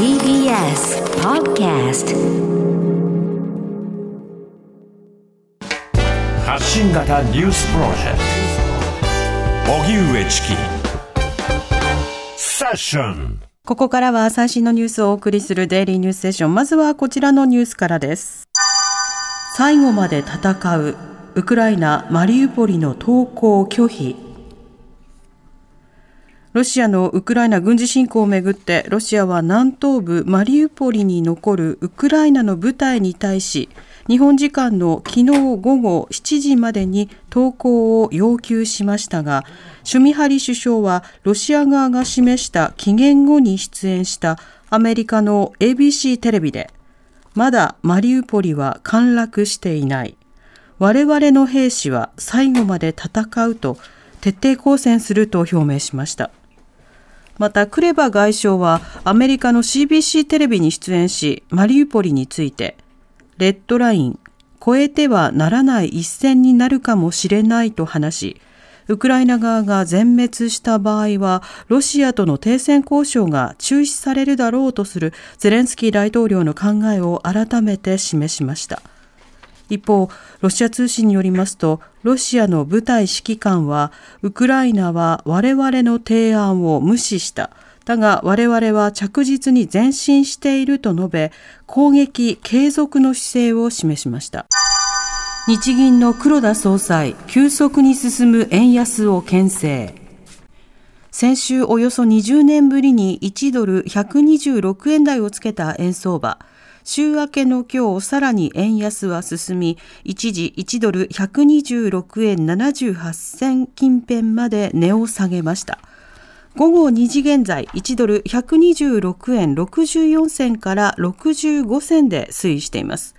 TBS Podcast 発信型ニュースプロジェクト荻上チキセッションここからは最新のニュースをお送りするデイリーニュースセッション。まずはこちらのニュースからです。最後まで戦う。ウクライナ・マリウポリの投降拒否。ロシアのウクライナ軍事侵攻をめぐって、ロシアは南東部マリウポリに残るウクライナの部隊に対し、日本時間の昨日午後7時までに投降を要求しましたが、シュミハリ首相はロシア側が示した期限後に出演したアメリカの ABC テレビで、まだマリウポリは陥落していない。我々の兵士は最後まで戦うと徹底抗戦すると表明しました。また、クレバ外相はアメリカの CBC テレビに出演し、マリウポリについて、レッドライン、越えてはならない一線になるかもしれないと話し、ウクライナ側が全滅した場合は、ロシアとの停戦交渉が中止されるだろうとするゼレンスキー大統領の考えを改めて示しました。一方、ロシア通信によりますと、ロシアの部隊指揮官は、ウクライナは我々の提案を無視した。だが我々は着実に前進していると述べ、攻撃継続の姿勢を示しました。日銀の黒田総裁、急速に進む円安を牽制。先週およそ20年ぶりに1ドル126円台をつけた円相場。週明けの今日さらに円安は進み、一時1ドル126円78銭近辺まで値を下げました。午後2時現在、1ドル126円64銭から65銭で推移しています。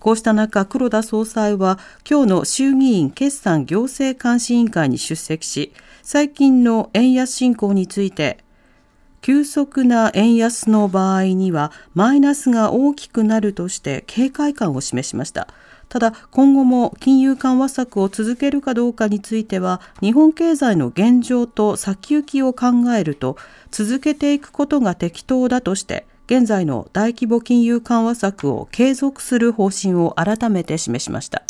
こうした中、黒田総裁は今日の衆議院決算行政監視委員会に出席し、最近の円安進行について、急速な円安の場合にはマイナスが大きくなるとして警戒感を示しました。ただ今後も金融緩和策を続けるかどうかについては日本経済の現状と先行きを考えると続けていくことが適当だとして現在の大規模金融緩和策を継続する方針を改めて示しました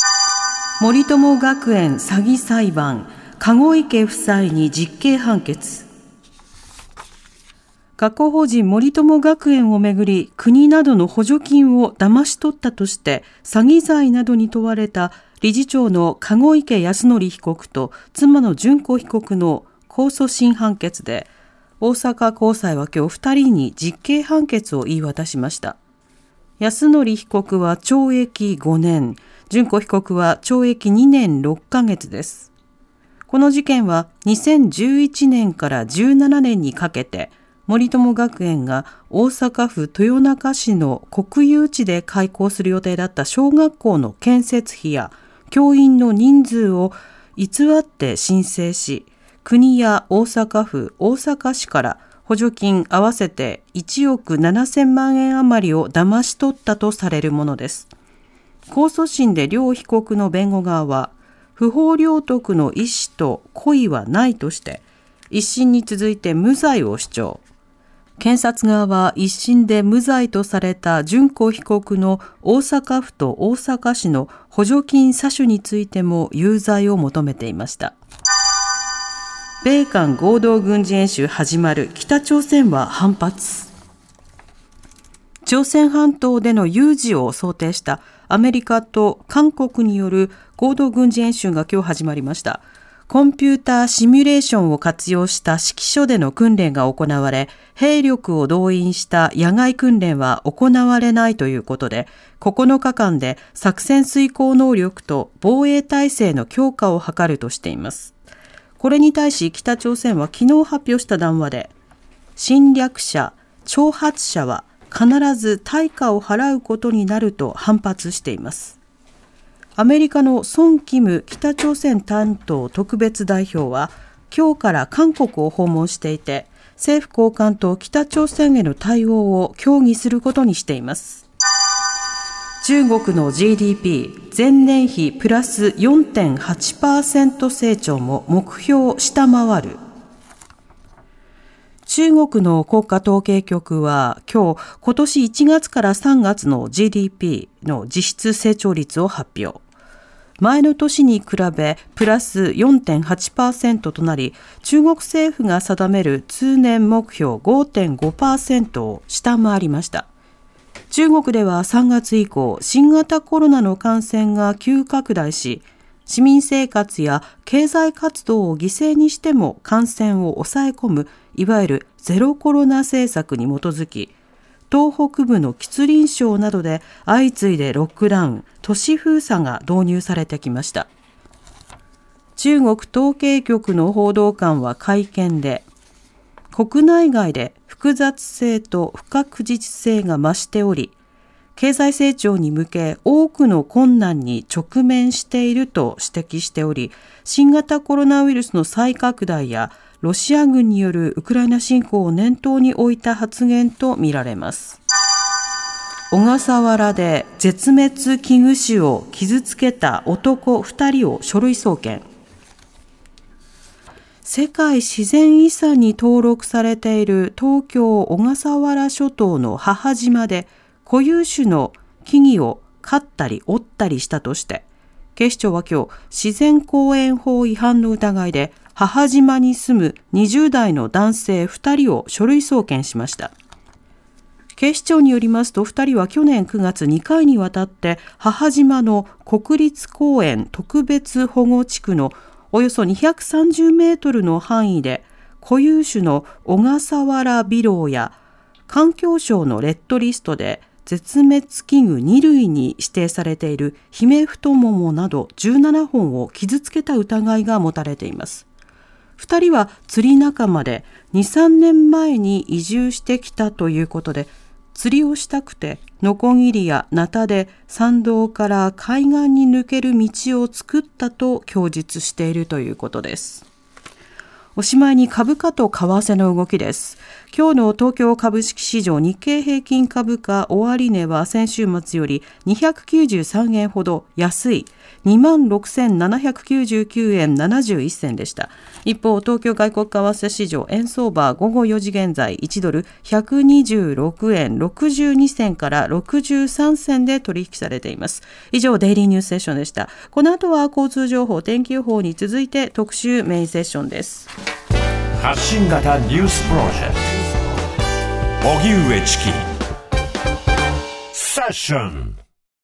森友学園詐欺裁判籠池夫妻に実刑判決学校法人森友学園をめぐり国などの補助金を騙し取ったとして詐欺罪などに問われた理事長の籠池康則被告と妻の純子被告の控訴審判決で大阪高裁は今日2人に実刑判決を言い渡しました。安則被告は懲役5年純子被告は懲役2年6ヶ月です。この事件は2011年から17年にかけて森友学園が大阪府豊中市の国有地で開校する予定だった小学校の建設費や教員の人数を偽って申請し、国や大阪府、大阪市から補助金合わせて1億7000万円余りを騙し取ったとされるものです。控訴審で両被告の弁護側は、不法領得の意思と故意はないとして、一審に続いて無罪を主張。検察側は一審で無罪とされた純子被告の大阪府と大阪市の補助金詐取についても有罪を求めていました。米韓合同軍事演習始まる北朝鮮は反発。朝鮮半島での有事を想定したアメリカと韓国による合同軍事演習が今日始まりました。コンピューターシミュレーションを活用した指揮所での訓練が行われ、兵力を動員した野外訓練は行われないということで、9日間で作戦遂行能力と防衛体制の強化を図るとしています。これに対し北朝鮮は昨日発表した談話で、侵略者、挑発者は必ず対価を払うことになると反発しています。アメリカのソン・キム北朝鮮担当特別代表は今日から韓国を訪問していて政府高官と北朝鮮への対応を協議することにしています中国の GDP 前年比プラス4.8%成長も目標を下回る中国の国家統計局は今日、今年1月から3月の GDP の実質成長率を発表。前の年に比べプラス4.8%となり、中国政府が定める通年目標5.5%を下回りました。中国では3月以降、新型コロナの感染が急拡大し、市民生活や経済活動を犠牲にしても感染を抑え込む、いわゆるゼロコロナ政策に基づき、東北部の吉林省などで相次いでロックダウン、都市封鎖が導入されてきました。中国統計局の報道官は会見で、国内外で複雑性と不確実性が増しており、経済成長に向け多くの困難に直面していると指摘しており、新型コロナウイルスの再拡大やロシア軍によるウクライナ侵攻を念頭に置いた発言とみられます。小笠原で絶滅危惧種を傷つけた男2人を書類送検。世界自然遺産に登録されている東京小笠原諸島の母島で固有種の木々を刈ったり折ったりしたとして、警視庁は今日自然公園法違反の疑いで母島に住む20代の男性2人を書類送検しました。警視庁によりますと2人は去年9月2回にわたって母島の国立公園特別保護地区のおよそ230メートルの範囲で固有種の小笠原ビロウや環境省のレッドリストで絶滅危惧2類に指定されているヒメフトモモなど17本を傷つけた疑いが持たれています。2人は釣り仲間で2、3年前に移住してきたということで、釣りをしたくて、ノコギリやナタで山道から海岸に抜ける道を作ったと供述しているということです。おしまいに株価と為替の動きです。今日の東京株式市場日経平均株価終値は先週末より293円ほど安い26,799円71銭でした。一方、東京外国為替市場円相場午後4時現在1ドル126円62銭から63銭で取引されています。以上、デイリーニュースセッションでした。この後は交通情報、天気予報に続いて特集メインセッションです。発信型ニュースプロジェクト荻上チキ。セッション